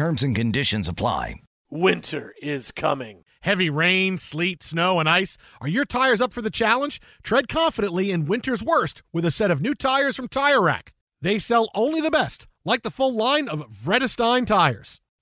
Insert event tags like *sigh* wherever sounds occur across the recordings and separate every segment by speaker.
Speaker 1: Terms and conditions apply.
Speaker 2: Winter is coming.
Speaker 3: Heavy rain, sleet, snow, and ice. Are your tires up for the challenge? Tread confidently in winter's worst with a set of new tires from Tire Rack. They sell only the best, like the full line of Vredestein tires.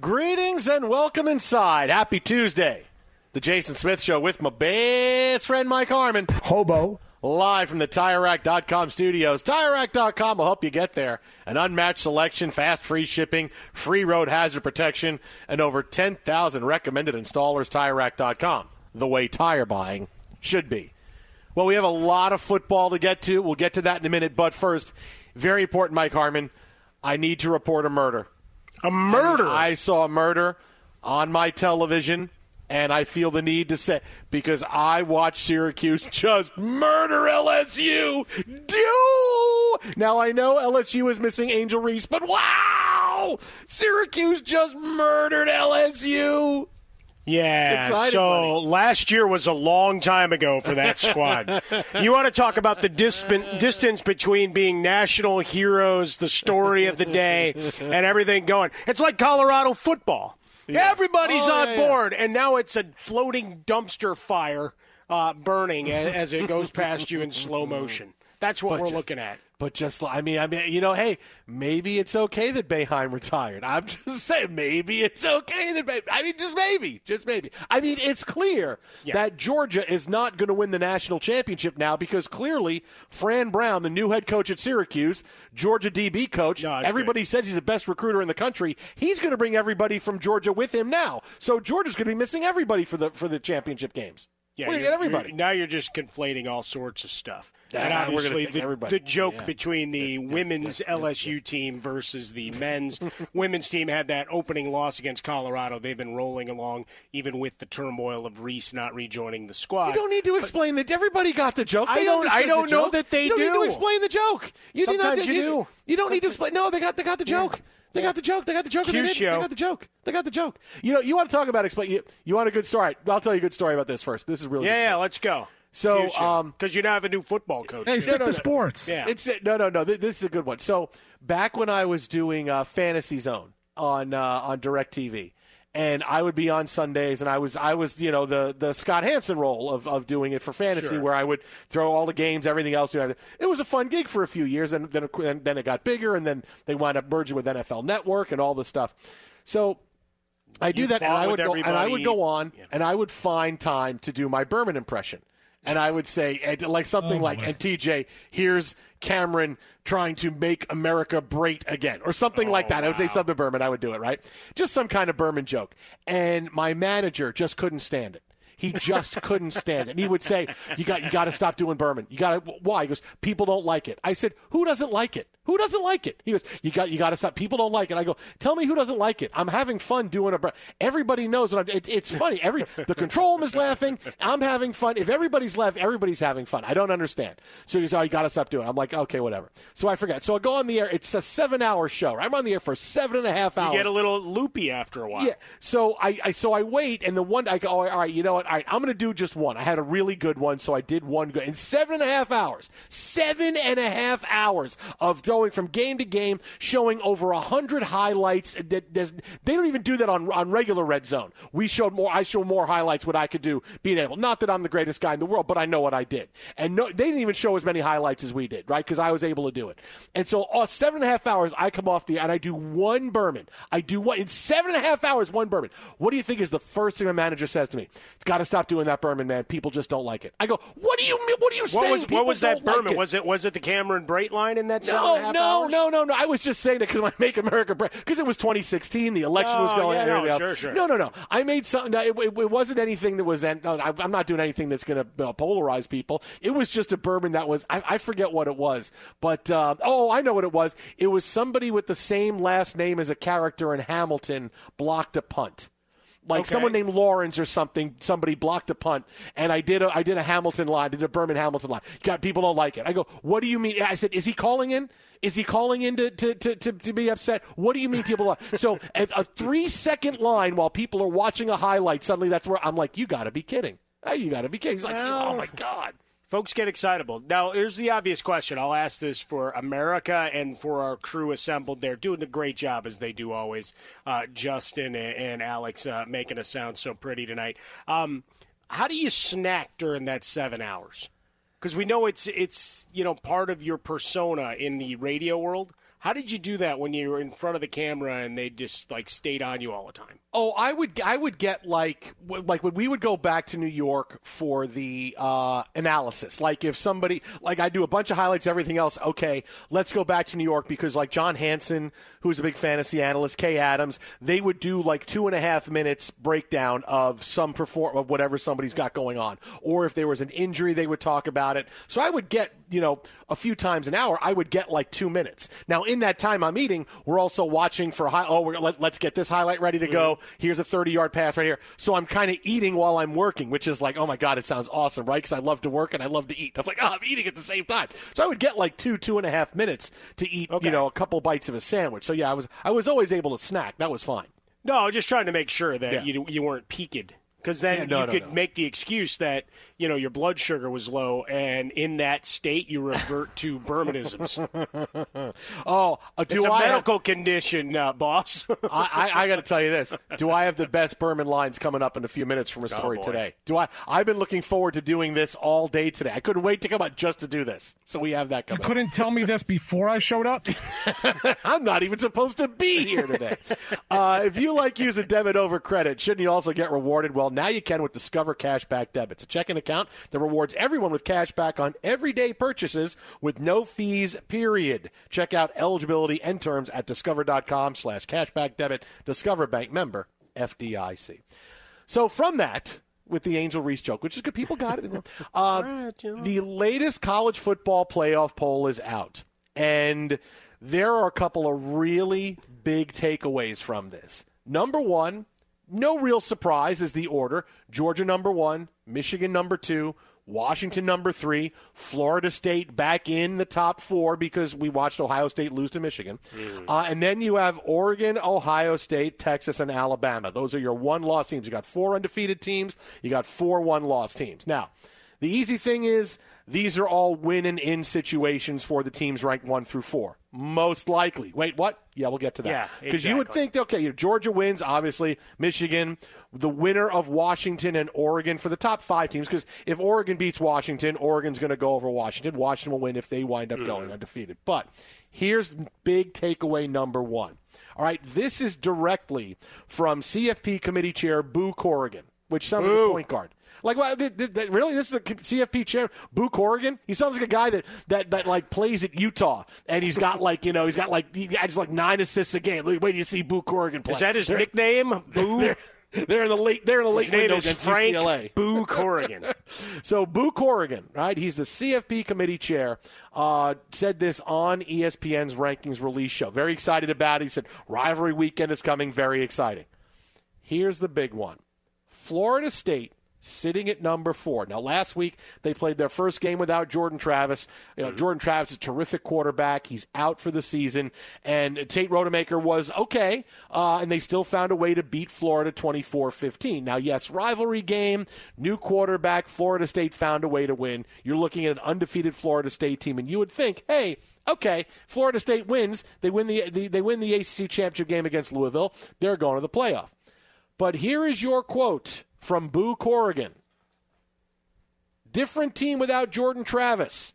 Speaker 2: Greetings and welcome inside. Happy Tuesday. The Jason Smith Show with my best friend Mike Harmon.
Speaker 4: Hobo.
Speaker 2: Live from the TireRack.com studios. TireRack.com will help you get there. An unmatched selection, fast free shipping, free road hazard protection, and over 10,000 recommended installers. TireRack.com. The way tire buying should be. Well, we have a lot of football to get to. We'll get to that in a minute. But first, very important, Mike Harmon. I need to report a murder.
Speaker 4: A murder.
Speaker 2: I saw a murder on my television, and I feel the need to say because I watched Syracuse just murder LSU. Do now I know LSU is missing Angel Reese, but wow, Syracuse just murdered LSU.
Speaker 4: Yeah, so
Speaker 2: buddy.
Speaker 4: last year was a long time ago for that *laughs* squad. you want to talk about the distance between being national heroes, the story of the day, and everything going. It's like Colorado football. Everybody's
Speaker 2: Oh,
Speaker 4: on
Speaker 2: yeah, yeah.
Speaker 4: board, and now it's a floating dumpster fire uh, burning as it goes past you in slow motion. That's what
Speaker 2: But
Speaker 4: we're
Speaker 2: just-
Speaker 4: looking at.
Speaker 2: But just, I mean, I mean, you know, hey, maybe it's okay that Boeheim retired. *laughs* I'm just saying, maybe it's okay that, I mean, just maybe, just maybe. I mean, it's clear that Georgia is not going to win the national championship now because clearly Fran Brown, the new head coach at Syracuse, Georgia DB coach,
Speaker 4: No,
Speaker 2: everybody says he's the best recruiter in the country. He's going to bring everybody from Georgia with him now. So Georgia's going to be missing everybody for the for the championship games.
Speaker 4: Yeah,
Speaker 2: We're gonna
Speaker 4: you're-
Speaker 2: get everybody.
Speaker 4: now you're just conflating all sorts of stuff. And
Speaker 2: we're gonna
Speaker 4: obviously, the,
Speaker 2: everybody.
Speaker 4: the joke
Speaker 2: Yeah.
Speaker 4: between the women's LSU team versus the *laughs* men's women's team had that opening loss against Colorado. They've been rolling along, even with the turmoil of Reese not rejoining the squad.
Speaker 2: You don't need to explain that. Everybody got the joke.
Speaker 4: I
Speaker 2: They
Speaker 4: don't-
Speaker 2: understood
Speaker 4: I don't
Speaker 2: the
Speaker 4: know
Speaker 2: joke.
Speaker 4: that they
Speaker 2: you don't need to explain the joke. You do not-
Speaker 4: Sometimes you do.
Speaker 2: You don't need to explain. No, they got they got the joke. They got the joke. They got the joke. and They,
Speaker 4: Cue
Speaker 2: they got the joke. They got the joke. You know, you want to talk about explain. You, you want a good story? I'll tell you a good story about this first. This is really good
Speaker 4: Yeah, yeah, let's go.
Speaker 2: So, um,
Speaker 4: because you now have a new football coach.
Speaker 5: Hey,
Speaker 4: too.
Speaker 5: stick
Speaker 2: no,
Speaker 5: to
Speaker 2: no.
Speaker 5: sports.
Speaker 4: Yeah.
Speaker 2: It's no, no, no. Th- This is a good one. So back when I was doing uh, Fantasy Zone on uh, on Directv, and I would be on Sundays, and I was I was you know the the Scott Hanson role of, of doing it for fantasy, where I would throw all the games, everything else. You know, it was a fun gig for a few years, and then and then it got bigger, and then they wound up merging with NFL Network and all this stuff. So. I do
Speaker 4: You
Speaker 2: that, and I would go, and I would go on, and I would find time to do my Berman impression, and I would say and like something oh, like, "And TJ, here's Cameron trying to make America great again," or something like that. I would say oh, something Berman. I would do it right, just some kind of Berman joke, and my manager just couldn't stand it. He just couldn't stand it. And he would say, "You got, you got to stop doing Berman. You got to. Why?" He goes, "People don't like it." I said, "Who doesn't like it?" Who doesn't like it? He goes, you got you got to stop. People don't like it. I go, tell me who doesn't like it. I'm having fun doing a. Everybody knows what I'm. It, it's funny. Every the control room is laughing. I'm having fun. If everybody's laughing, everybody's having fun. I don't understand. So he goes, oh, you got to stop doing. it. I'm like, okay, whatever. So I forget. So I go on the air. It's a seven hour show. I'm on the air for seven and a half hours.
Speaker 4: You get a little loopy after a while.
Speaker 2: Yeah. So I, I so I wait, and the one I go, oh, all right, you know what? All right, I'm going to do just one. I had a really good one, so I did one good in seven and a half hours. Seven and a half hours of going from game to game, showing over a hundred highlights. That they don't even do that on on regular red zone. We showed more. I show more highlights what I could do being able. Not that I'm the greatest guy in the world, but I know what I did. And no, they didn't even show as many highlights as we did, right? Because I was able to do it. And so, uh, seven and a half hours, I come off the and I do one Berman. I do one in seven and a half hours, one Berman. What do you think is the first thing the manager says to me? Got to stop doing that Berman, man. People just don't like it. I go, what do you mean? What do you
Speaker 4: What
Speaker 2: saying?
Speaker 4: was what was that
Speaker 2: don't like
Speaker 4: Berman? was it was it the Cameron Bright line in that
Speaker 2: No,
Speaker 4: a half
Speaker 2: no,
Speaker 4: hours?
Speaker 2: no, no, no. I was just saying it because I make America because it was 2016. The election was
Speaker 4: Oh,
Speaker 2: going.
Speaker 4: yeah, no, sure, sure.
Speaker 2: No, no, no. I made something. No, it, it, it wasn't anything that was. No, I, I'm not doing anything that's going to uh, polarize people. It was just a Berman that was. I, I forget what it was, but uh, oh, I know what it was. It was somebody with the same last name as a character in Hamilton blocked a punt like
Speaker 4: Okay.
Speaker 2: someone named Lawrence or something. Somebody blocked a punt, and I did a I did a Hamilton line, did a Berman Hamilton line. God, people don't like it. I go, what do you mean? I said, is he calling in? Is he calling in to, to, to, to, to be upset? What do you mean people like? So a, a three second line while people are watching a highlight, suddenly that's where I'm like, you got to be kidding. Hey, you got to be kidding. He's like,
Speaker 4: Well,
Speaker 2: oh my god.
Speaker 4: Folks get excitable. Now, here's the obvious question. I'll ask this for America and for our crew assembled there, doing a great job as they do always. Uh, Justin and, and Alex uh, making us sound so pretty tonight. Um, how do you snack during that seven hours? Because we know it's it's you know part of your persona in the radio world. How did you do that when you were in front of the camera and they just like stayed on you all the time?
Speaker 2: Oh, I would I would get like like when we would go back to New York for the uh, analysis. Like if somebody like I do a bunch of highlights, everything else. Okay, let's go back to New York because like John Hansen, who's a big fantasy analyst, Kay Adams, they would do like two and a half minutes breakdown of some perform of whatever somebody's got going on, or if there was an injury, they would talk about it. So I would get you know a few times an hour. I would get like two minutes. Now in that time I'm eating, we're also watching for high. Oh, we're, let, let's get this highlight ready to go. Mm-hmm. Here's a 30 yard pass right here. So I'm kind of eating while I'm working, which is like, oh my God, it sounds awesome, right? Because I love to work and I love to eat. I'm like, oh, I'm eating at the same time. So I would get like two, two and a half minutes to eat,
Speaker 4: Okay.
Speaker 2: you know, a couple bites of a sandwich. So yeah, I was, I was always able to snack. That was fine.
Speaker 4: No, I was just trying to make sure that
Speaker 2: Yeah.
Speaker 4: you you weren't peaked. Because then
Speaker 2: Yeah, no,
Speaker 4: you
Speaker 2: no,
Speaker 4: could
Speaker 2: no.
Speaker 4: make the excuse that you know your blood sugar was low, and in that state you revert to *laughs* Bermanisms.
Speaker 2: Oh, uh, do
Speaker 4: it's a
Speaker 2: I have-
Speaker 4: medical condition, uh, boss. *laughs*
Speaker 2: I, I, I got to tell you this. Do I have the best Berman lines coming up in a few minutes from a story
Speaker 4: boy.
Speaker 2: today? Do I? I've been looking forward to doing this all day today. I couldn't wait to come out just to do this. So we have that coming. up.
Speaker 5: Couldn't tell me this before I showed up. *laughs*
Speaker 2: I'm not even supposed to be here today. uh, if you like using debit over credit, shouldn't you also get rewarded? Well, now you can with Discover Cashback Debit. It's a checking account that rewards everyone with cash back on everyday purchases with no fees, period. Check out eligibility and terms at discover.com slash cashback debit. Discover Bank member, FDIC. So from that, with the Angel Reese joke, which is good, people got it. *laughs* Uh, the latest college football playoff poll is out, and there are a couple of really big takeaways from this. Number one, no real surprise is the order: Georgia number one, Michigan number two. Washington number three, Florida State back in the top four because we watched Ohio State lose to Michigan. Uh, and then you have Oregon, Ohio State, Texas, and Alabama. Those are your one loss teams. You got four undefeated teams, you got four one loss teams. Now, the easy thing is these are all win and in situations for the teams ranked one through four. Most likely. Wait, what? Yeah, we'll get to that.
Speaker 4: Yeah,
Speaker 2: Because you would think, okay, Georgia wins, obviously, Michigan, the winner of Washington and Oregon for the top five teams. Because if Oregon beats Washington, Oregon's going to go over Washington. Washington will win if they wind up going mm. undefeated. But here's big takeaway number one. All right, this is directly from CFP committee chair Boo Corrigan, which sounds like a point guard. Like, well, th- th- th- really? This is the CFP chair, Boo Corrigan. He sounds like a guy that, that that like plays at Utah, and he's got like you know he's got like he has like nine assists a game. Wait, do you see Boo Corrigan play.
Speaker 4: Is that his
Speaker 2: There-
Speaker 4: nickname? *laughs* Boo.
Speaker 2: there- they're in the late. They're in the late
Speaker 4: His name
Speaker 2: window against
Speaker 4: Frank
Speaker 2: UCLA.
Speaker 4: Boo Corrigan. *laughs*
Speaker 2: So Boo Corrigan, right? He's the CFP committee chair. Uh, said this on ESPN's rankings release show. Very excited about it. He said rivalry weekend is coming. Very exciting. Here's the big one: Florida State sitting at number four. Now, last week they played their first game without Jordan Travis. You know, Jordan Travis is a terrific quarterback. He's out for the season, and Tate Rodemaker was okay, uh, and they still found a way to beat Florida 24-15. Now, yes, rivalry game, new quarterback. Florida State found a way to win. You're looking at an undefeated Florida State team, and you would think, hey. Okay, Florida State wins. They win the, the they win the ACC championship game against Louisville. They're going to the playoff. But here is your quote from Boo Corrigan. Different team without Jordan Travis.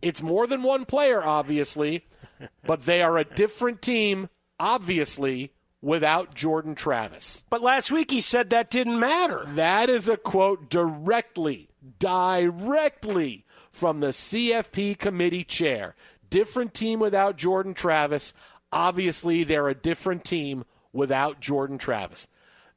Speaker 2: It's more than one player, obviously, *laughs* but they are a different team, obviously, without Jordan Travis.
Speaker 4: But last week he said that didn't matter.
Speaker 2: That is a quote directly, directly from the CFP committee chair. Different team without Jordan Travis. Obviously, they're a different team without Jordan Travis.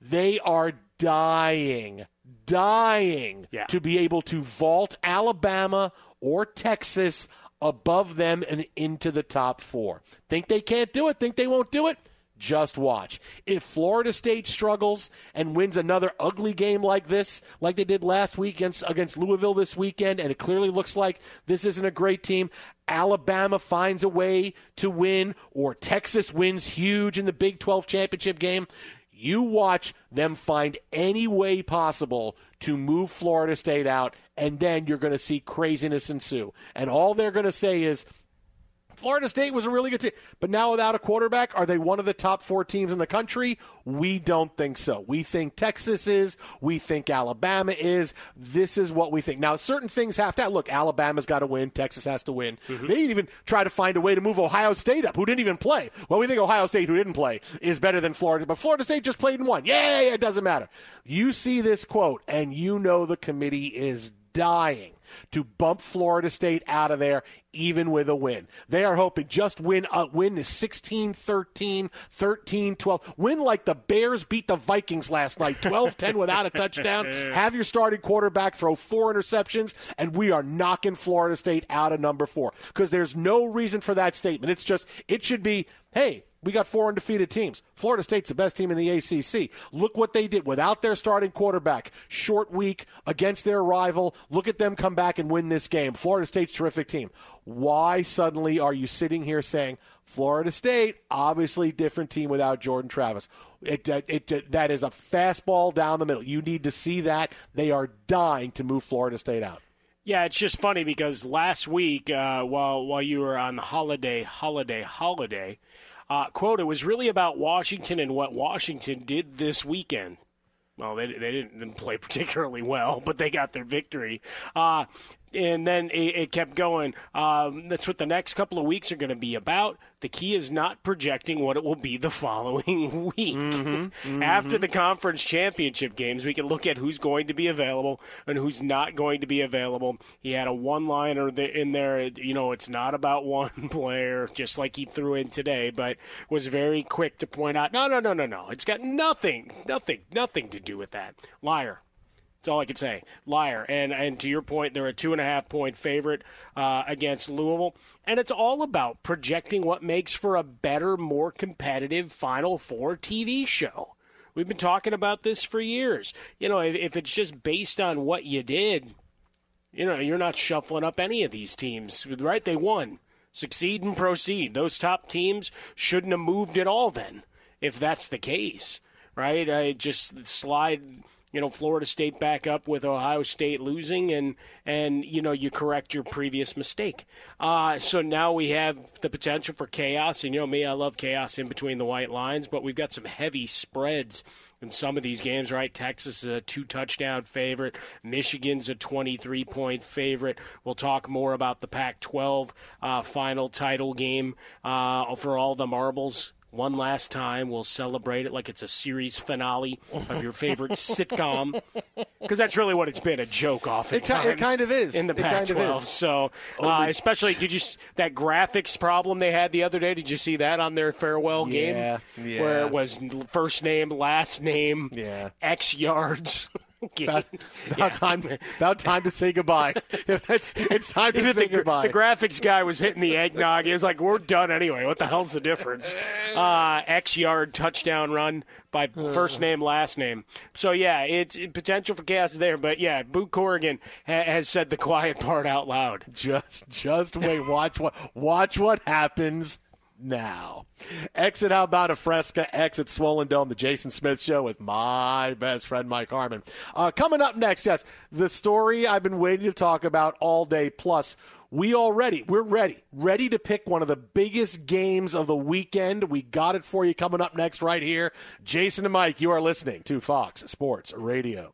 Speaker 2: They are dying, dying
Speaker 4: Yeah.
Speaker 2: to be able to vault Alabama or Texas above them and into the top four. Think they can't do it? Think they won't do it? Just watch. If Florida State struggles and wins another ugly game like this, like they did last week against, against Louisville this weekend, and it clearly looks like this isn't a great team, Alabama finds a way to win, or Texas wins huge in the Big 12 championship game, you watch them find any way possible to move Florida State out, and then you're going to see craziness ensue. And all they're going to say is, Florida State was a really good team, but now without a quarterback, are they one of the top four teams in the country? We don't think so. We think Texas is. We think Alabama is. This is what we think. Now, certain things have to look. Alabama's got to win. Texas has to win. Mm-hmm. They even try to find a way to move Ohio State up, who didn't even play. Well, we think Ohio State, who didn't play, is better than Florida, but Florida State just played and won. Yay! It doesn't matter. You see this quote, and you know the committee is dying to bump Florida State out of there even with a win. They are hoping just win uh, win is 16-13, 13-12. Win like the Bears beat the Vikings last night, *laughs* 12-10 without a touchdown. Have your starting quarterback throw four interceptions and we are knocking Florida State out of number 4 because there's no reason for that statement. It's just it should be, hey, we got four undefeated teams. Florida State's the best team in the ACC. Look what they did without their starting quarterback. Short week against their rival. Look at them come back and win this game. Florida State's terrific team. Why suddenly are you sitting here saying Florida State, obviously different team without Jordan Travis? It, it, it, that is a fastball down the middle. You need to see that. They are dying to move Florida State out.
Speaker 4: Yeah, it's just funny because last week, uh, while while you were on holiday, holiday, holiday, uh, quote, it was really about Washington and what Washington did this weekend. Well, they, they didn't play particularly well, but they got their victory. Uh, and then it, it kept going. Um, that's what the next couple of weeks are going to be about. The key is not projecting what it will be the *laughs* following week. *laughs* After the conference championship games, we can look at who's going to be available and who's not going to be available. He had a one liner in there. You know, it's not about *laughs* one player, just like he threw in today, but was very quick to point out no, no, no, no, no. It's got nothing, nothing, nothing to do with that. Liar. That's all I could say. Liar. And and to your point, they're a two and a half point favorite uh, against Louisville, and it's all about projecting what makes for a better, more competitive Final Four TV show. We've been talking about this for years. You know, if, if it's just based on what you did, you know, you're not shuffling up any of these teams, right? They won. Succeed and proceed. Those top teams shouldn't have moved at all then, if that's the case, right? I just slide you know Florida State back up with Ohio State losing, and and you know you correct your previous mistake. Uh, so now we have the potential for chaos, and you know me, I love chaos in between the white lines, but we've got some heavy spreads in some of these games, right? Texas is a two touchdown favorite. Michigan's a 23 point favorite. We'll talk more about the Pac 12 uh, final title game uh, for all the marbles one last time. We'll celebrate it like it's a series finale of your favorite *laughs* sitcom, because that's really what it's been—a joke. Often
Speaker 2: It ki- it kind of is.
Speaker 4: in the
Speaker 2: It kind of
Speaker 4: Pac-12. So, uh, especially, did you that graphics problem they had the other day? Did you see that on their farewell game?
Speaker 2: Yeah, yeah.
Speaker 4: Where it was first name, last name,
Speaker 2: Yeah.
Speaker 4: X yards. *laughs*
Speaker 2: About, *laughs* about
Speaker 4: Yeah.
Speaker 2: time. About time to say goodbye. *laughs* *laughs* it's, it's time to
Speaker 4: Even
Speaker 2: say
Speaker 4: the,
Speaker 2: goodbye.
Speaker 4: the graphics guy was hitting the eggnog. He was like, "We're done anyway. What the hell's the difference?" Uh, X yard touchdown run by first name, last name. So yeah, it's it, potential for chaos there. But yeah, Boo Corrigan ha- has said the quiet part out loud.
Speaker 2: just just wait watch what watch what happens now. Exit how about a fresca? Exit swollen dome the jason smith show with my best friend mike harmon. Uh, coming up next yes the story i've been waiting to talk about all day plus we already we're ready ready to pick one of the biggest games of the weekend. We got it for you coming up next right here. Jason and mike you are listening to fox sports radio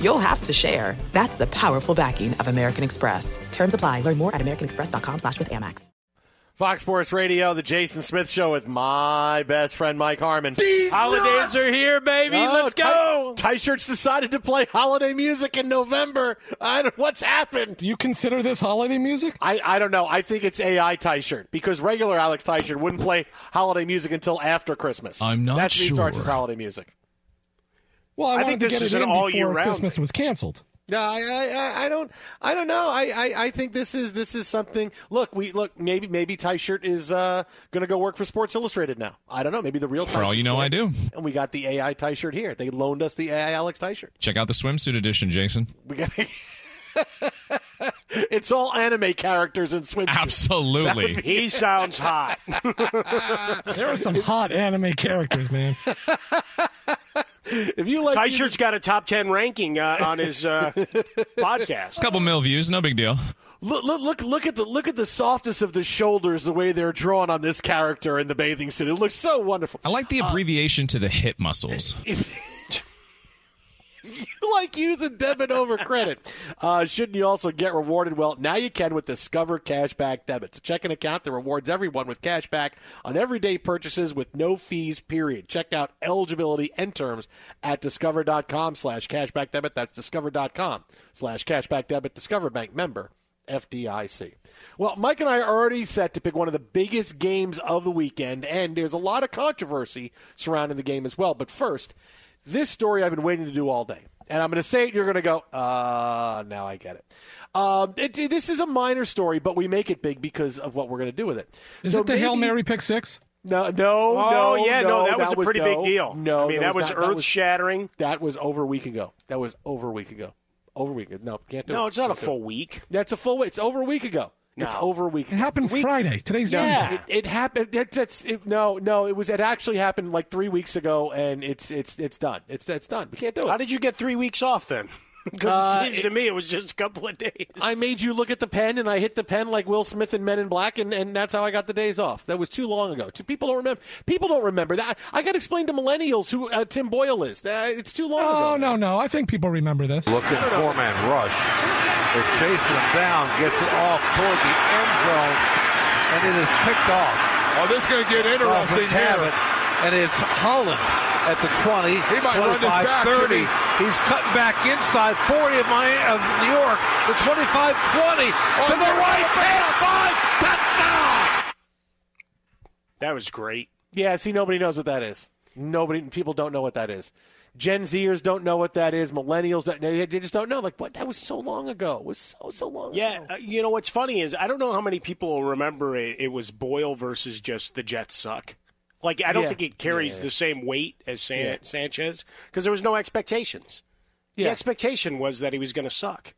Speaker 6: you'll have to share. That's the powerful backing of American Express. Terms apply. Learn more at americanexpress.com slash with Amex.
Speaker 2: Fox Sports Radio, the Jason Smith Show with my best friend Mike Harmon.
Speaker 4: Holidays are here, baby.
Speaker 2: Oh,
Speaker 4: Let's go.
Speaker 2: Tie, tie Shirts decided to play holiday music in November. I don't, what's happened?
Speaker 5: Do you consider this holiday music?
Speaker 2: I, I don't know. I think it's AI Tie Shirt because regular Alex Tie Shirt wouldn't play holiday music until after Christmas.
Speaker 7: I'm not
Speaker 2: That's when he starts his holiday music.
Speaker 5: Well, I,
Speaker 4: I
Speaker 5: wanted
Speaker 4: think
Speaker 5: to
Speaker 4: this
Speaker 5: get
Speaker 4: is
Speaker 5: it
Speaker 4: an
Speaker 5: in
Speaker 4: all
Speaker 5: before
Speaker 4: year round
Speaker 5: Christmas was canceled.
Speaker 2: No, I, I, I- I don't, I don't know. I, I, I think this is this is something. Look, we look maybe maybe Tie Shirt is uh, going to go work for Sports Illustrated now. I don't know. Maybe the real.
Speaker 7: For
Speaker 2: Tie
Speaker 7: all you know,
Speaker 2: there.
Speaker 7: I do.
Speaker 2: And we got the AI Tie Shirt here. They loaned us the AI Alex Tie Shirt.
Speaker 7: Check out the swimsuit edition, Jason.
Speaker 2: We got. *laughs* it's all anime characters in swimsuits.
Speaker 7: Absolutely.
Speaker 4: He sounds hot. *laughs*
Speaker 5: There are some hot anime characters, man. *laughs*
Speaker 2: If you like,
Speaker 4: Ty
Speaker 2: music-
Speaker 4: Shirt's got a top 10 ranking uh, on his uh, *laughs* podcast.
Speaker 7: Couple mil views, no big deal.
Speaker 2: look, look, look, look at the look at the softness of the shoulders, the way they're drawn on this character in the bathing suit. It looks so wonderful.
Speaker 7: I like the abbreviation to the hip muscles. *laughs*
Speaker 2: You like using debit over credit. Uh, shouldn't you also get rewarded? Well, now you can with Discover Cashback Debit. It's a checking account that rewards everyone with cash back on everyday purchases with no fees, period. Check out eligibility and terms at discover.com slash cashback debit. That's discover.com slash cashback debit. Discover Bank member. FDIC. Well, Mike and I are already set to pick one of the biggest games of the weekend, and there's a lot of controversy surrounding the game as well. But first, this story I've been waiting to do all day. and I'm going to say it. You're going to go, uh, now I get it. Um, it, it- This is a minor story, but we make it big because of what we're going to do with it.
Speaker 5: Is
Speaker 2: So
Speaker 5: it the Hail Mary pick six?
Speaker 2: No, no,
Speaker 4: Oh,
Speaker 2: no.
Speaker 4: yeah, no, that was a
Speaker 2: was
Speaker 4: pretty big
Speaker 2: no,
Speaker 4: deal.
Speaker 2: No,
Speaker 4: I mean, that was
Speaker 2: not-
Speaker 4: earth-shattering.
Speaker 2: That was over a week ago. That was over a week ago. Over a week ago. No, can't do it.
Speaker 4: No, it's not a
Speaker 2: Can't do
Speaker 4: full
Speaker 2: it.
Speaker 4: week.
Speaker 2: That's a full week. It's over a week ago. It's over a week.
Speaker 5: It happened Friday. Today's
Speaker 2: Yeah,
Speaker 5: Tuesday.
Speaker 2: it, it happened. It, it's it, no, no. It was. It actually happened like three weeks ago, and it's it's it's done. It's it's done. We can't do it.
Speaker 4: How did you get three weeks off then? *laughs* Because
Speaker 2: Uh,
Speaker 4: it seems to me it was just a couple of days.
Speaker 2: I made you look at the pen, and I hit the pen like Will Smith in Men in Black, and, and that's how I got the days off. That was too long ago. People don't remember. People don't remember that. I got to explain to millennials who uh, Tim Boyle is. Uh, it's too long ago.
Speaker 5: Oh no, no. I think people remember this.
Speaker 8: Looking four man rush. They're chasing him down, gets it off toward the end zone, and it is picked off.
Speaker 9: Oh, this is going to get interesting
Speaker 8: Dolphins
Speaker 9: here.
Speaker 8: it, and it's Holland at the 20,
Speaker 9: He might run this back,
Speaker 8: 30.
Speaker 9: Jimmy.
Speaker 8: He's cutting back inside 40 of, my, of New York, the 25, 20, to the right, 10, 5, touchdown!
Speaker 4: That was great.
Speaker 2: Yeah, see, nobody knows what that is. Nobody, people don't know what that is. Gen Zers don't know what that is. Millennials, don't, they they just don't know. Like, what? That was so long ago. It was so so long.
Speaker 4: Yeah,
Speaker 2: ago.
Speaker 4: uh, you know what's funny is I don't know how many people will remember it, it was Boyle versus just the Jets suck. Like I don't
Speaker 2: Yeah.
Speaker 4: think it carries
Speaker 2: Yeah.
Speaker 4: the same weight as San-
Speaker 2: Yeah.
Speaker 4: Sanchez because there was no expectations. The expectation was that he was going to suck.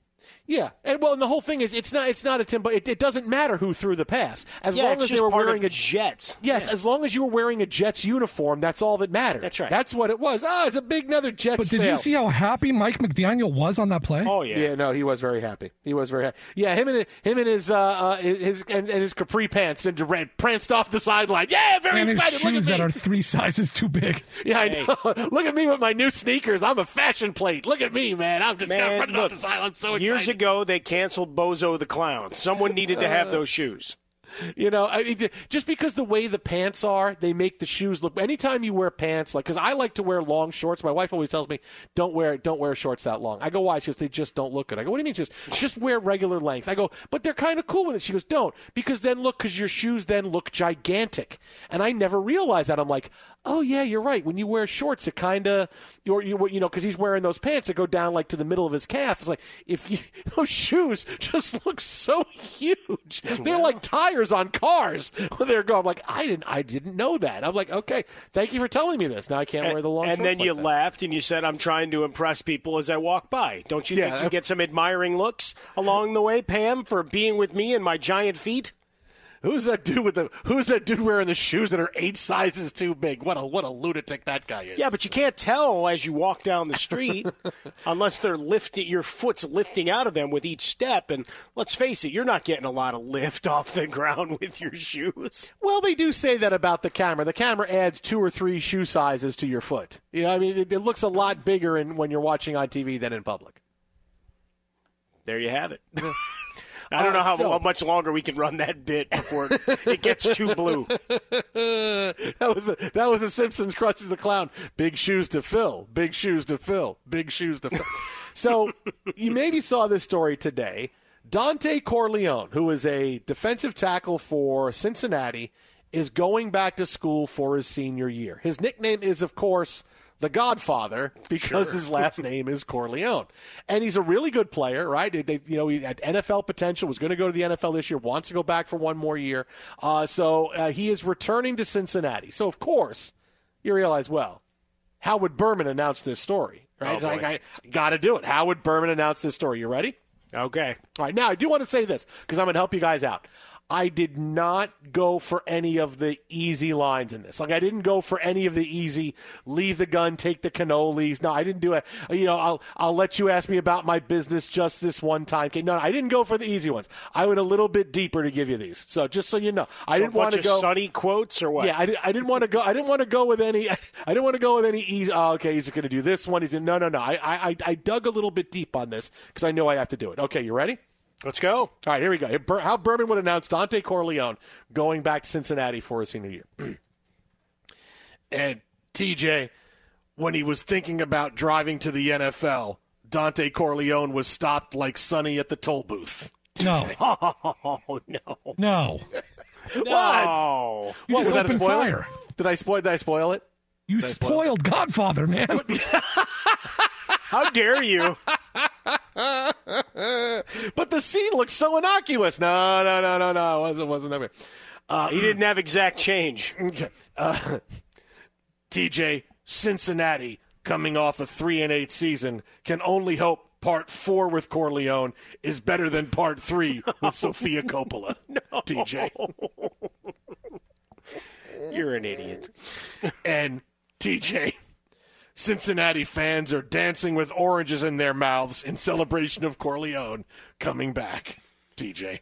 Speaker 2: Yeah, and well, and the whole thing is, it's not, it's not a Tim, but it, it doesn't matter who threw the pass as
Speaker 4: yeah,
Speaker 2: long as they were wearing a
Speaker 4: Jets.
Speaker 2: Yes, as long as you were wearing a Jets uniform, that's all that mattered.
Speaker 4: That's right.
Speaker 2: That's what it was. Oh, it's a big another Jets.
Speaker 5: But did
Speaker 2: fail.
Speaker 5: you see how happy Mike McDaniel was on that play?
Speaker 4: Oh yeah.
Speaker 2: Yeah, no, he was very happy. He was very happy. Yeah, him and him and his uh, uh his and, and his capri pants and ran- pranced off the sideline. Yeah, very
Speaker 5: and his
Speaker 2: excited. Look
Speaker 5: shoes
Speaker 2: at
Speaker 5: that
Speaker 2: me.
Speaker 5: are three sizes too big. *laughs*
Speaker 2: yeah, I know. *laughs* Look at me with my new sneakers. I'm a fashion plate. Look at me, man. I'm just
Speaker 4: Man,
Speaker 2: running
Speaker 4: look,
Speaker 2: off the sideline. I'm so excited.
Speaker 4: Ago, they canceled Bozo the Clown. Someone needed to
Speaker 2: Uh,
Speaker 4: have those shoes.
Speaker 2: You know, I mean, just because the way the pants are, they make the shoes look. Anytime you wear pants, like because I like to wear long shorts. My wife always tells me, "Don't wear, don't wear shorts that long." I go, "Why?" She goes, "They just don't look good." I go, "What do you mean?" She goes, "Just wear regular length." I go, "But they're kind of cool with it." She goes, "Don't," because then look, because your shoes then look gigantic, and I never realized that. I'm like, "Oh yeah, you're right." When you wear shorts, it kind of, or you, you know, because he's wearing those pants that go down like to the middle of his calf. It's like if you *laughs* those shoes just look so huge. They're like tires on cars when *laughs* they're going. I'm like, I didn't, I didn't know that. I'm like, okay, thank you for telling me this. Now I can't wear the long.
Speaker 4: and then
Speaker 2: like
Speaker 4: you
Speaker 2: that.
Speaker 4: laughed and you said, "I'm trying to impress people as I walk by." Don't you
Speaker 2: Yeah.
Speaker 4: think you get some admiring looks along the way, Pam, for being with me and my giant feet?
Speaker 2: Who's that dude with the? Who's that dude wearing the shoes that are eight sizes too big? What a what a lunatic that guy is.
Speaker 4: Yeah, but you can't tell as you walk down the street *laughs* unless they're lifting your foot's lifting out of them with each step. And let's face it, you're not getting a lot of lift *laughs* off the ground with your shoes.
Speaker 2: Well, they do say that about the camera. The camera adds two or three shoe sizes to your foot. You know, I mean, it, it looks a lot bigger in, when you're watching on TV than in public.
Speaker 4: There you have it. *laughs* I don't know how,
Speaker 2: Uh, so-
Speaker 4: how much longer we can run that bit before it gets too blue. *laughs*
Speaker 2: that was a, that was a Simpsons Krusty the Clown. Big shoes to fill. Big shoes to fill. Big shoes to fill. so *laughs* you maybe saw this story today. Dante Corleone, who is a defensive tackle for Cincinnati, is going back to school for his senior year. His nickname is, of course, the Godfather because his last name is Corleone, and he's a really good player, right? They, they- you know, he had NFL potential. Was going to go to the NFL this year. Wants to go back for one more year. Uh, so uh, he is returning to Cincinnati. So of course, you realize, well, how would Berman announce this story? Right?
Speaker 4: Oh,
Speaker 2: like,
Speaker 4: boy.
Speaker 2: I got to do it. How would Berman announce this story? You ready?
Speaker 4: Okay.
Speaker 2: All right. Now, I do want to say this because I'm going to help you guys out. I did not go for any of the easy lines in this. Like, I didn't go for any of the easy leave the gun, take the cannolis. No, I didn't do it. You know, I'll I'll let you ask me about my business just this one time. Okay, No, I didn't go for the easy ones. I went a little bit deeper to give you these. So just so you know, I
Speaker 4: So
Speaker 2: didn't want to go.
Speaker 4: sunny quotes or what?
Speaker 2: Yeah, I, di- I didn't want to go. I didn't want to go with any. *laughs* I didn't want to go with any easy. Oh, okay, he's going to do this one. He's no, no, no. I, I, I dug a little bit deep on this because I know I have to do it. Okay, you ready?
Speaker 4: Let's go.
Speaker 2: All right, here we go. How Berman would announce Dante Corleone going back to Cincinnati for his senior year. *clears throat* and TJ, when he was thinking about driving to the NFL, Dante Corleone was stopped like Sonny at the toll booth.
Speaker 5: No, *laughs*
Speaker 4: Oh no. *laughs*
Speaker 5: no.
Speaker 2: What?
Speaker 5: You
Speaker 2: What,
Speaker 5: just
Speaker 2: was that a
Speaker 5: opened
Speaker 2: spoiler?
Speaker 5: fire.
Speaker 2: Did I spoil? Did I spoil it?
Speaker 5: You
Speaker 2: spoil it?
Speaker 5: spoiled Godfather, man. *laughs*
Speaker 4: How dare you? *laughs*
Speaker 2: but the scene looks so innocuous. No, no, no, no, no. It wasn't, wasn't that way. Uh,
Speaker 4: he didn't have exact change.
Speaker 2: Okay. Uh, *laughs* TJ, Cincinnati, coming off a 3 and 8 season, can only hope part four with Corleone is better than part three *laughs* with Sofia Coppola.
Speaker 4: No.
Speaker 2: TJ.
Speaker 4: You're an idiot.
Speaker 2: and TJ, Cincinnati fans are dancing with oranges in their mouths in celebration of Corleone coming back. TJ.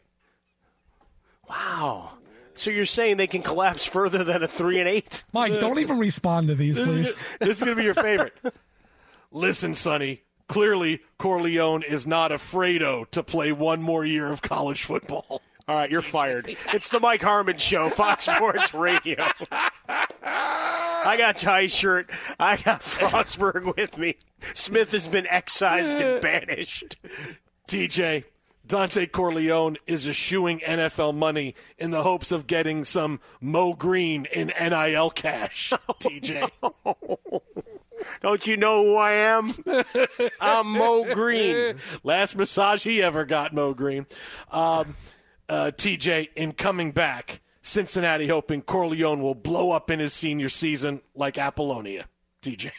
Speaker 4: Wow. So you're saying they can collapse further than a three and eight?
Speaker 5: Mike, don't even respond to these, please.
Speaker 2: this is going to be your favorite. *laughs* Listen, Sonny. Clearly, Corleone is not afraido to play one more year of college football.
Speaker 4: All right, you're fired. It's the Mike Harmon Show, Fox Sports Radio. *laughs* I got tie shirt. I got *laughs* Frostberg with me. Smith has been excised and banished.
Speaker 2: TJ, Dante Corleone is eschewing NFL money in the hopes of getting some Moe Greene in NIL cash. *laughs* TJ.
Speaker 4: Don't you know who I am? I'm Moe Greene. *laughs*
Speaker 2: Last massage he ever got, Moe Greene. Um, uh, TJ, in coming back, Cincinnati hoping Corleone will blow up in his senior season like Apollonia. TJ.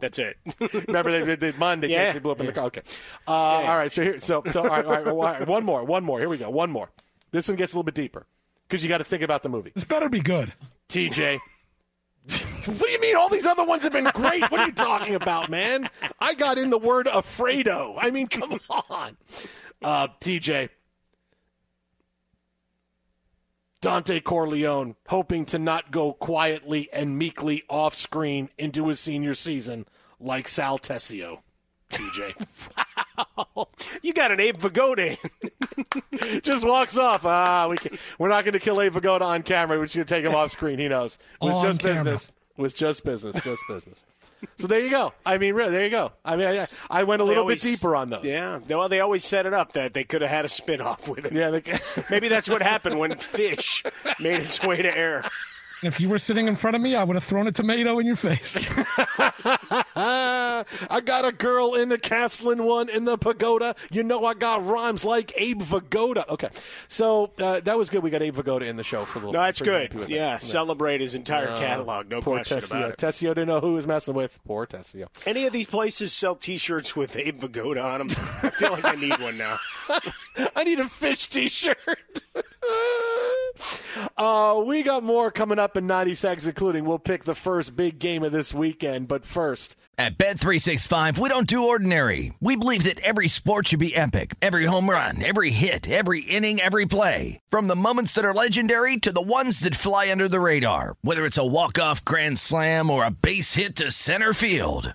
Speaker 4: That's it. *laughs*
Speaker 2: Remember they did Monday.
Speaker 4: Yeah.
Speaker 2: They blew up in the car. Okay. Uh, All right. So here. So so all right, all right, all right. One more. One more. Here we go. One more. This one gets a little bit deeper because you got to think about the movie.
Speaker 5: This better be good.
Speaker 2: TJ. *laughs* what do you mean? All these other ones have been great. What are you talking about, man? I got in the word afraido. I mean, come on. Uh, TJ. Dante Corleone hoping to not go quietly and meekly off screen into his senior season like Sal Tessio. TJ. *laughs* wow.
Speaker 4: You got an Abe Vigoda in. *laughs*
Speaker 2: just walks off. Ah, we can, we're not going to kill Abe Vigoda on camera. We're just going to take him off screen. He knows. It was
Speaker 5: On
Speaker 2: just
Speaker 5: camera.
Speaker 2: business. It was just business. Just business. So there you go. I mean, really, there you go. I mean, I, I went a little
Speaker 4: always-
Speaker 2: bit deeper on those.
Speaker 4: Yeah. Well, they always set it up that they could have had a spin off with it.
Speaker 2: Yeah. They,
Speaker 4: Maybe that's what happened when Fish made its way to air.
Speaker 5: If you were sitting in front of me, I would have thrown a tomato in your face. *laughs*
Speaker 2: I got a girl in the Castlin one in the pagoda. You know I got rhymes like Abe Vigoda. Okay, so uh, that was good. We got Abe Vigoda in the show for a little.
Speaker 4: No, that's good.
Speaker 2: people.
Speaker 4: Yeah, celebrate his entire
Speaker 2: Uh,
Speaker 4: catalog. No
Speaker 2: poor
Speaker 4: question
Speaker 2: Tessio.
Speaker 4: about it.
Speaker 2: Tessio didn't know who he was messing with. Poor Tessio.
Speaker 4: Any of these places sell T-shirts with Abe Vigoda on them? I feel like I need one now. *laughs*
Speaker 2: I need a fish T-shirt. *laughs* uh, we got more coming up in 90 seconds, including we'll pick the first big game of this weekend. But first,
Speaker 1: At Bet365, we don't do ordinary. We believe that every sport should be epic. Every home run, every hit, every inning, every play. From the moments that are legendary to the ones that fly under the radar. Whether it's a walk-off grand slam or a base hit to center field.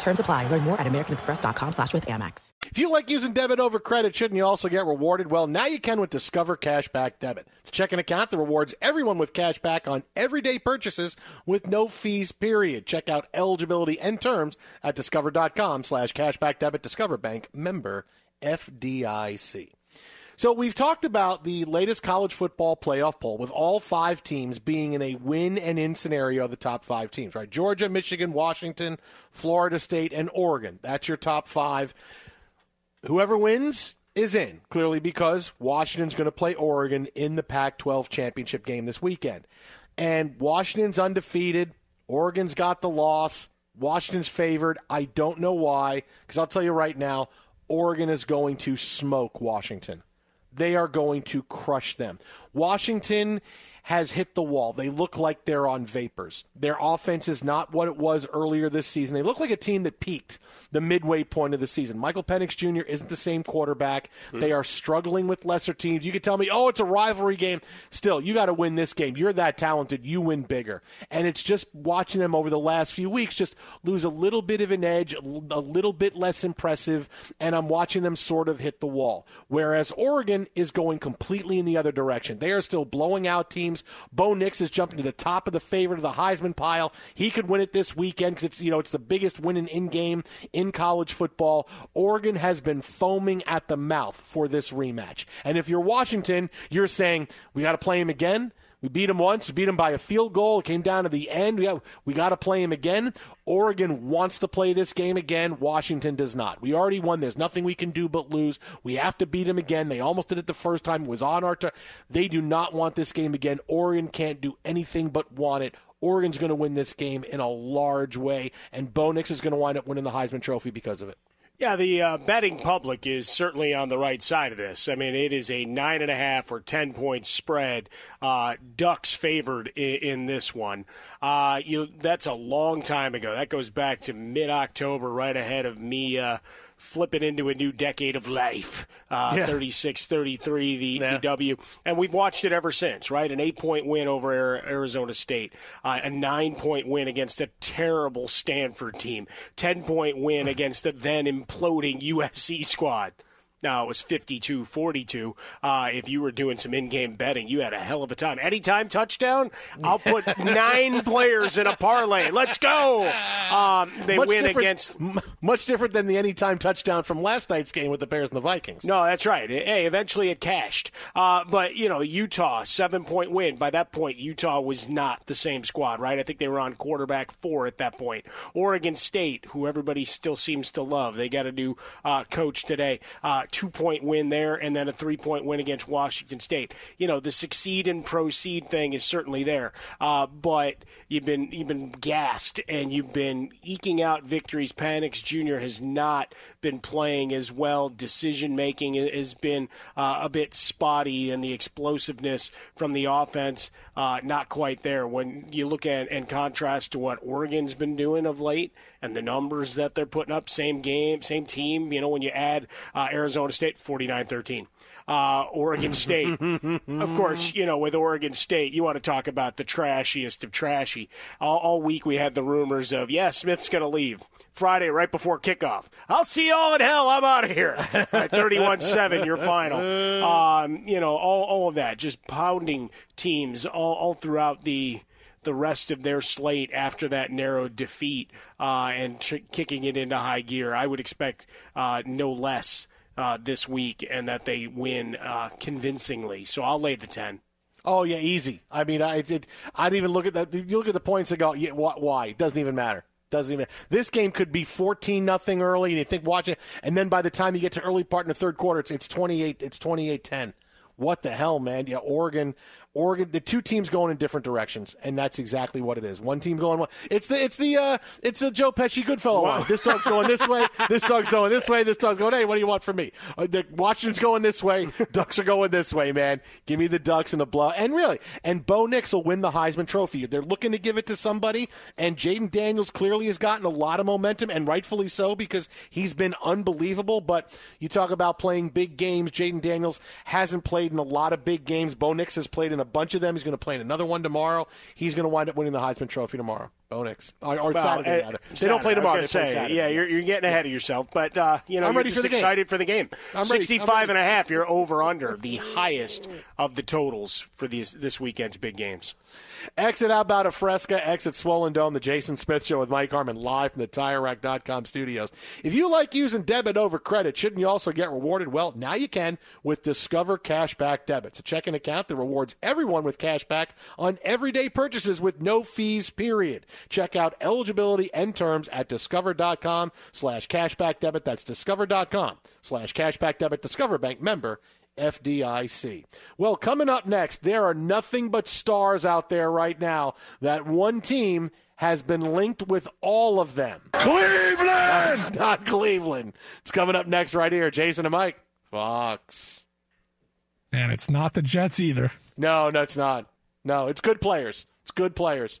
Speaker 6: Terms apply. Learn more at americanexpress.com slash with Amex.
Speaker 2: If you like using debit over credit, shouldn't you also get rewarded? Well, now you can with Discover Cashback Debit. It's a checking account that rewards everyone with cash back on everyday purchases with no fees, period. Check out eligibility and terms at discover.com slash cashback debit. Discover Bank member FDIC. So we've talked about the latest college football playoff poll with all five teams being in a win and in scenario of the top five teams, right? Georgia, Michigan, Washington, Florida State, and Oregon. That's your top five. Whoever wins is in, clearly because Washington's going to play Oregon in the Pac 12 championship game this weekend. And Washington's undefeated. Oregon's got the loss. Washington's favored. I don't know why, because I'll tell you right now, Oregon is going to smoke Washington. They are going to crush them. Washington has hit the wall. They look like they're on vapors. Their offense is not what it was earlier this season. They look like a team that peaked the midway point of the season. Michael Penix Jr. isn't the same quarterback. Mm. They are struggling with lesser teams. You could tell me, oh, it's a rivalry game. Still, you got to win this game. You're that talented. You win bigger. And it's just watching them over the last few weeks just lose a little bit of an edge, a little bit less impressive, and I'm watching them sort of hit the wall. Whereas Oregon is going completely in the other direction. They are still blowing out teams teams. Bo Nix is jumping to the top of the favorite of the Heisman pile. He could win it this weekend because it's you know it's the biggest winning in game in college football. Oregon has been foaming at the mouth for this rematch. And if you're Washington, you're saying we got to play him again. We beat him once. We beat him by a field goal. It came down to the end. We got, we got to play him again. Oregon wants to play this game again. Washington does not. We already won. There's nothing we can do but lose. We have to beat them again. They almost did it the first time. It was on our turn. They do not want this game again. Oregon can't do anything but want it. Oregon's going to win this game in a large way, and Bo Nix is going to wind up winning the Heisman Trophy because of it.
Speaker 4: Yeah, the uh, betting public is certainly on the right side of this. I mean, it is a nine and a half or ten point spread. Uh, Ducks favored in, in this one. Uh, you that's a long time ago. That goes back to mid October, right ahead of me flip it into a new decade of life. Uh, yeah. 36 33, the, yeah. the, W. And we've watched it ever since, right? An eight point win over Arizona State, uh, a nine point win against a terrible Stanford team, 10 point win *sighs* against the then imploding USC squad. Now it was 52 42. Uh, if you were doing some in game betting, you had a hell of a time. Anytime touchdown, I'll put *laughs* nine players in a parlay. Let's go. Um, they
Speaker 2: much
Speaker 4: win against.
Speaker 2: Much different than the anytime touchdown from last night's game with the Bears and the Vikings.
Speaker 4: No, that's right. Hey, eventually it cashed. Uh, but, you know, Utah, seven point win. By that point, Utah was not the same squad, right? I think they were on quarterback four at that point. Oregon State, who everybody still seems to love, they got a new uh, coach today. Two point win there and then a three point win against Washington State. You know, the succeed and proceed thing is certainly there, uh, but you've been you've been gassed and you've been eking out victories. Penix Jr. has not been playing as well. Decision making has been uh, a bit spotty, and the explosiveness from the offense uh, not quite there. When you look at and contrast to what Oregon's been doing of late and the numbers that they're putting up, same game, same team. You know, when you add uh, Arizona State, 49 13. Uh, Oregon State. of course, you know, with Oregon State, you want to talk about the trashiest of trashy. All, all week we had the rumors of, yeah, Smith's going to leave Friday right before kickoff. I'll see you all in hell. I'm out of here. 31 7, your final. Um, you know, all, all of that, just pounding teams all, all throughout the the rest of their slate after that narrow defeat uh, and ch- kicking it into high gear. I would expect uh, no less uh, this week and that they win uh, convincingly. So I'll lay the 10.
Speaker 2: Oh yeah, easy. I mean, I did. I'd even look at that. You look at the points and go, yeah, why? It doesn't even matter. Doesn't even. This game could be fourteen nothing early, and you think watch it, and then by the time you get to early part in the third quarter, it's it's twenty eight. It's 28-10. What the hell, man? Yeah, Oregon Oregon, the two teams going in different directions, and that's exactly what it is. One team going one. It's the it's the uh, it's a Joe Pesci Goodfellow wow. This dog's going this way. This dog's going this way. This dog's going. Hey, what do you want from me? Uh, the Washington's going this way. Ducks are going this way, man. Give me the Ducks and the blow. And really, and Bo Nix will win the Heisman Trophy. They're looking to give it to somebody, and Jayden Daniels clearly has gotten a lot of momentum, and rightfully so because he's been unbelievable. But you talk about playing big games. Jayden Daniels hasn't played in a lot of big games. Bo Nix has played in a bunch of them. He's going to play in another one tomorrow. He's going to wind up winning the Heisman Trophy tomorrow. Bo Nix. Or, well, Saturday, uh, rather. They don't play tomorrow.
Speaker 4: Say,
Speaker 2: Saturday,
Speaker 4: yeah, you're, you're getting ahead of yourself. But, uh, you know,
Speaker 2: I'm ready for the
Speaker 4: excited
Speaker 2: game.
Speaker 4: for the game.
Speaker 2: I'm
Speaker 4: 65
Speaker 2: ready.
Speaker 4: and a half, you're over under the highest of the totals for these this weekend's big games.
Speaker 2: Exit out about a Fresca, exit Swollen Dome, the Jason Smith Show with Mike Harmon live from the TireRack.com studios. If you like using debit over credit, shouldn't you also get rewarded? Well, now you can with Discover Cashback Debit. It's a checking account that rewards everyone with cashback on everyday purchases with no fees, period. Check out eligibility and terms at discover.com slash cashback debit. That's discover.com slash cashback debit. Discover Bank member FDIC. Well, coming up next, there are nothing but stars out there right now. That one team has been linked with all of them.
Speaker 9: Cleveland!
Speaker 2: That's not Cleveland. It's coming up next right here. Jason and Mike, Fox.
Speaker 5: And it's not the Jets either.
Speaker 2: No, no, it's not. No, it's good players. It's good players.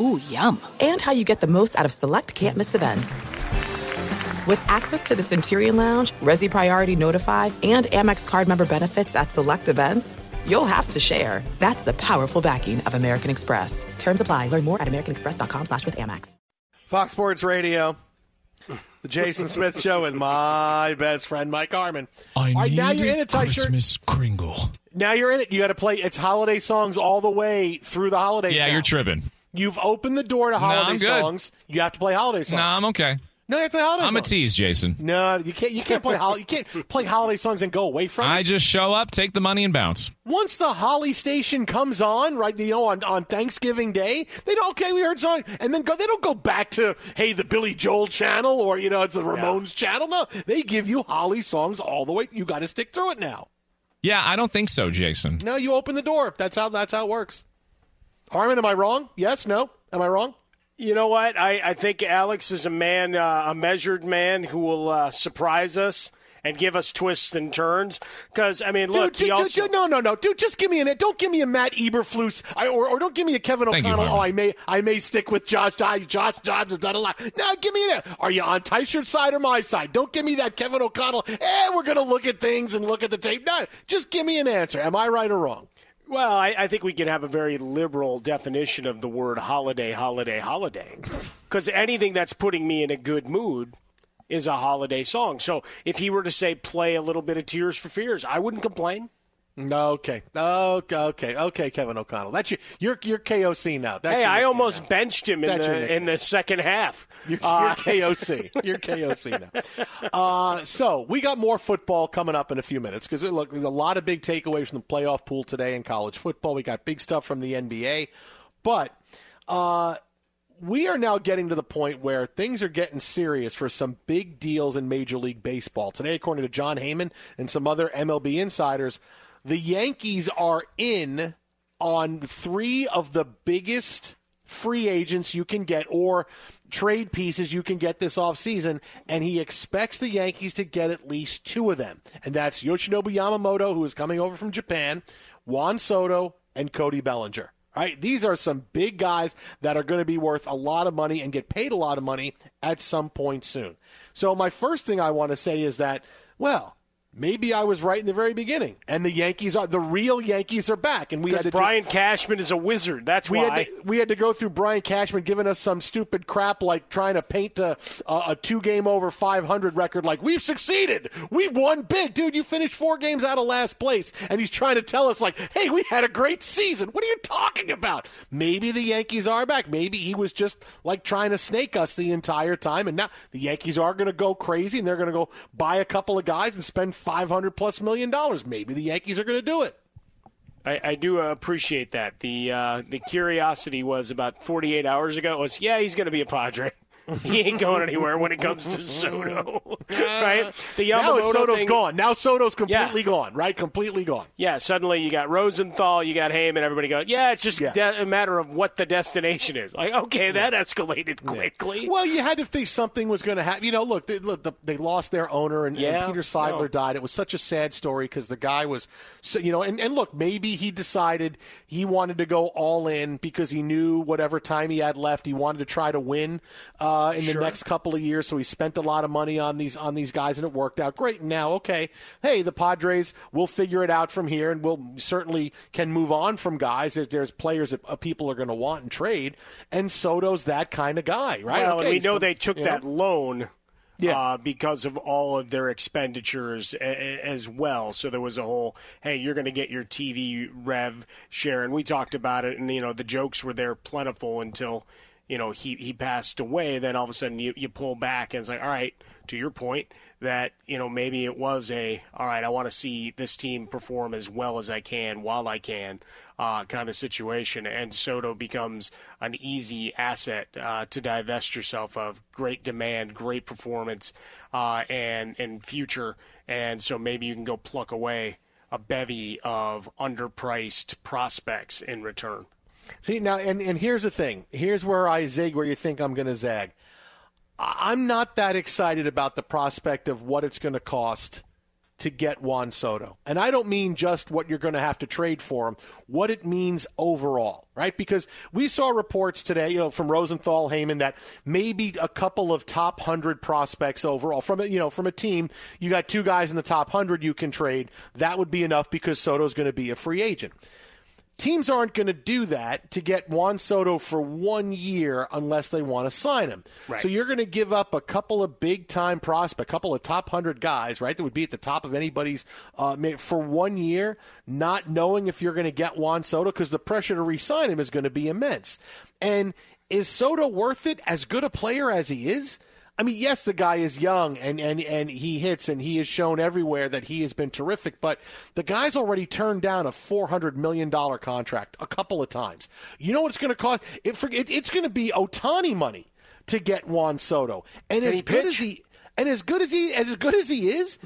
Speaker 6: Ooh, yum. And how you get the most out of select can't miss events. With access to the Centurion Lounge, Resy Priority Notify, and Amex card member benefits at select events, you'll have to share. That's the powerful backing of American Express. Terms apply. Learn more at americanexpress.com slash with Amex.
Speaker 2: Fox Sports Radio, the Jason Smith Show with my best friend Mike Harmon.
Speaker 7: I
Speaker 2: All right,
Speaker 7: need
Speaker 2: now you're in
Speaker 7: a
Speaker 2: a tight shirt.
Speaker 7: Christmas Kringle.
Speaker 2: Now you're in it. You got to play. It's holiday songs all the way through the holidays.
Speaker 7: Yeah,
Speaker 2: now.
Speaker 7: you're tripping.
Speaker 2: You've opened the door to
Speaker 7: No,
Speaker 2: holiday
Speaker 7: good.
Speaker 2: songs. You have to play holiday songs.
Speaker 7: No, I'm okay.
Speaker 2: No, you have to play holiday songs.
Speaker 7: I'm a tease, Jason.
Speaker 2: No, you can't. You can't play. hol- you can't *laughs* play holiday songs and go away from
Speaker 7: I
Speaker 2: it.
Speaker 7: just show up, take the money, and bounce.
Speaker 2: Once the Holly station comes on, right? You know, on, on Thanksgiving Day, they don't. Okay, we heard song, and then go. They don't go back to hey, the Billy Joel channel or you know, it's the Ramones channel. No, they give you Holly songs all the way. You got to stick through it now.
Speaker 7: Yeah, I don't think so, Jason.
Speaker 2: No, you open the door. That's how. That's how it works. Harmon, am I wrong? Yes. No. Am I wrong?
Speaker 4: You know what? I, I think Alex is a man, uh, a measured man who will uh, surprise us and give us twists and turns. Because I mean, look,
Speaker 2: dude,
Speaker 4: he
Speaker 2: dude,
Speaker 4: also
Speaker 2: dude, no, no, no, dude. Just give me an. Don't give me a Matt Eberflus, I, or, or don't give me a Kevin
Speaker 7: Thank you,
Speaker 2: O'Connell. oh, I may, I may stick with Josh. Josh, Josh Dobbs has done a lot. No, give me an. Are you on Tyshirt side or my side? Don't give me that Kevin O'Connell. Eh, we're gonna look at things and look at the tape. No, just give me an answer. Am I right or wrong?
Speaker 4: Well, I, I think we can have a very liberal definition of the word holiday, holiday, holiday. Because anything that's putting me in a good mood is a holiday song. So if he were to say, play a little bit of Tears for Fears, I wouldn't complain.
Speaker 2: Okay, okay, okay, okay, Kevin O'Connell. That's your, you're, you're KOC now. That's
Speaker 4: hey, I almost
Speaker 2: now.
Speaker 4: benched him in
Speaker 2: That's
Speaker 4: the, in the second half.
Speaker 2: You're,
Speaker 4: Uh,
Speaker 2: you're KOC. You're KOC now. Uh, so we got more football coming up in a few minutes because look, there's a lot of big takeaways from the playoff pool today in college football. We got big stuff from the NBA, but uh, we are now getting to the point where things are getting serious for some big deals in Major League Baseball. Today, according to Jon Heyman and some other MLB insiders, the Yankees are in on three of the biggest free agents you can get or trade pieces you can get this offseason and he expects the Yankees to get at least two of them and that's Yoshinobu Yamamoto who is coming over from Japan, Juan Soto and Cody Bellinger. Right, these are some big guys that are going to be worth a lot of money and get paid a lot of money at some point soon. So my first thing I want to say is that well, maybe I was right in the very beginning and the Yankees are the real Yankees are back and we had to just-
Speaker 4: Brian Cashman is a wizard. That's
Speaker 2: we
Speaker 4: why.
Speaker 2: had, to, we had to go through Brian Cashman giving us some stupid crap like trying to paint a, a, a two game over 500 record like we've succeeded. We've won big. Dude, you finished four games out of last place. And he's trying to tell us, like, hey, we had a great season. What are you talking about? Maybe the Yankees are back. Maybe he was just like trying to snake us the entire time. And now the Yankees are going to go crazy and they're going to go buy a couple of guys and spend 500 plus million dollars. Maybe the Yankees are going to do it.
Speaker 4: I, I do appreciate that. The uh, the curiosity was about 48 hours ago was, yeah, he's going to be a Padre. *laughs* *laughs* he ain't going anywhere when it comes to Soto, *laughs* right? The Yamamoto
Speaker 2: now Soto's
Speaker 4: thing,
Speaker 2: gone. Now Soto's completely
Speaker 4: Yeah.
Speaker 2: gone, right? Completely gone.
Speaker 4: Yeah, suddenly you got Rosenthal, you got Heyman, everybody go, yeah, it's just de- a matter of what the destination is. Like, okay, that escalated quickly.
Speaker 2: Well, you had to think something was going to happen. You know, look, they, look the, they lost their owner, and, and Peter Seidler
Speaker 4: no.
Speaker 2: died. It was such a sad story because the guy was, so, you know, and, and look, maybe he decided he wanted to go all in because he knew whatever time he had left, he wanted to try to win uh, in the next couple of years. So he spent a lot of money on these on these guys, and it worked out great. Now, okay, hey, the Padres will figure it out from here, and we'll certainly can move on from guys. There's, there's players that uh, people are going to want and trade, and Soto's that kind of guy, right?
Speaker 4: Well, and we know
Speaker 2: come-
Speaker 4: they took that loan
Speaker 2: Yeah.
Speaker 4: uh, because of all of their expenditures a- a- as well. So there was a whole, hey, you're going to get your TV rev share, and we talked about it, and you know the jokes were there plentiful until you know he he passed away. Then all of a sudden you you pull back and it's like, all right, to your point that you know maybe it was a all right. I want to see this team perform as well as I can while I can. Uh, kind of situation, and Soto becomes an easy asset uh, to divest yourself of. Great demand, great performance, uh, and and future, and so maybe you can go pluck away a bevy of underpriced prospects in return.
Speaker 2: See now, and, and here's the thing. Here's where I zig where you think I'm going to zag. I'm not that excited about the prospect of what it's going to cost to get Juan Soto. And I don't mean just what you're going to have to trade for him, what it means overall, right? Because we saw reports today, you know, from Rosenthal, Heyman, that maybe a couple of top 100 prospects overall from a, you know, from a team, you got two guys in the top 100 you can trade. That would be enough because Soto's going to be a free agent teams aren't going to do that to get Juan Soto for one year unless they want to sign him.
Speaker 4: Right.
Speaker 2: So you're going to give up a couple of big time prospects, a couple of top 100 guys, right, that would be at the top of anybody's uh, for one year, not knowing if you're going to get Juan Soto because the pressure to re sign him is going to be immense. And is Soto worth it as good a player as he is? I mean, yes, the guy is young and, and, and he hits and he has shown everywhere that he has been terrific, but the guy's already turned down a $400 million contract a couple of times. You know what it's going to cost? It, it, it's going to be Ohtani money to get Juan Soto. And
Speaker 4: Can
Speaker 2: as good
Speaker 4: pitch?
Speaker 2: as he and as good as he as good as he is,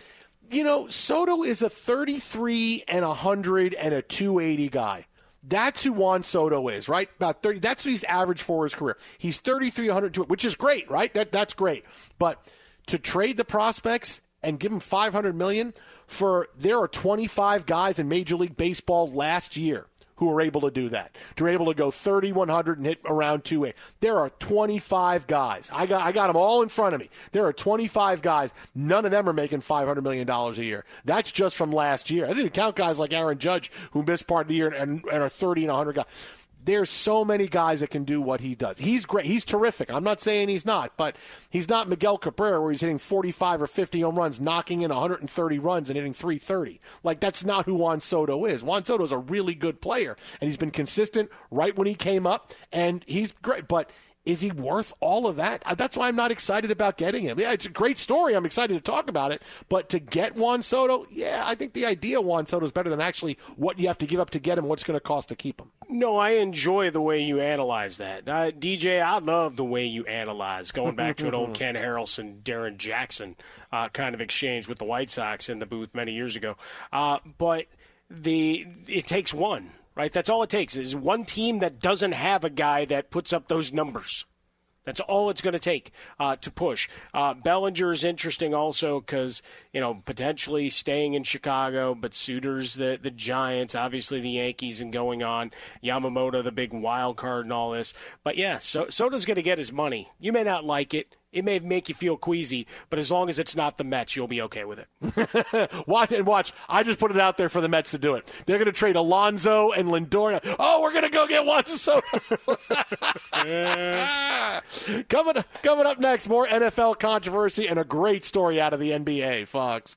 Speaker 2: you know, Soto is a 33 and a 100 and a 280 guy. That's who Juan Soto is, right? About 30. That's what he's averaged for his career. He's 33, 100, which is great, right? That that's great. But to trade the prospects and give them 500 million for there are 25 guys in Major League Baseball last year who are able to do that. To be able to go 30, 100 and hit around 2A. There are 25 guys. I got I got them all in front of me. There are 25 guys. None of them are making 500 million dollars a year. That's just from last year. I didn't count guys like Aaron Judge who missed part of the year and, and are 30 and 100 guys. There's so many guys that can do what he does. He's great. He's terrific. I'm not saying he's not, but he's not Miguel Cabrera where he's hitting 45 or 50 home runs, knocking in 130 runs and hitting 330. Like that's not who Juan Soto is. Juan Soto is a really good player, and he's been consistent right when he came up, and he's great. But is he worth all of that? Uh, That's why I'm not excited about getting him. Yeah, it's a great story. I'm excited to talk about it. But to get Juan Soto, yeah, I think the idea of Juan Soto is better than actually what you have to give up to get him, what's going to cost to keep him.
Speaker 4: No, I enjoy the way you analyze that. Uh, DJ, I love the way you analyze, going back to an old *laughs* Ken Harrelson, Darrin Jackson uh, kind of exchange with the White Sox in the booth many years ago. Uh, but the it takes one, right? That's all it takes is one team that doesn't have a guy that puts up those numbers. That's all it's going to take uh, to push. Uh, Bellinger is interesting also because you know potentially staying in Chicago, but Suitors the the Giants, obviously the Yankees, and going on Yamamoto the big wild card and all this. But yeah, so Soto's going to get his money. You may not like it. It may make you feel queasy, but as long as it's not the Mets, you'll be okay with it. *laughs*
Speaker 2: watch and watch. I just put it out there for the Mets to do it. They're going to trade Alonso and Lindor. Oh, we're going to go get Juan *laughs* Soto. *laughs* coming coming up next, more NFL controversy and a great story out of the NBA. Fox.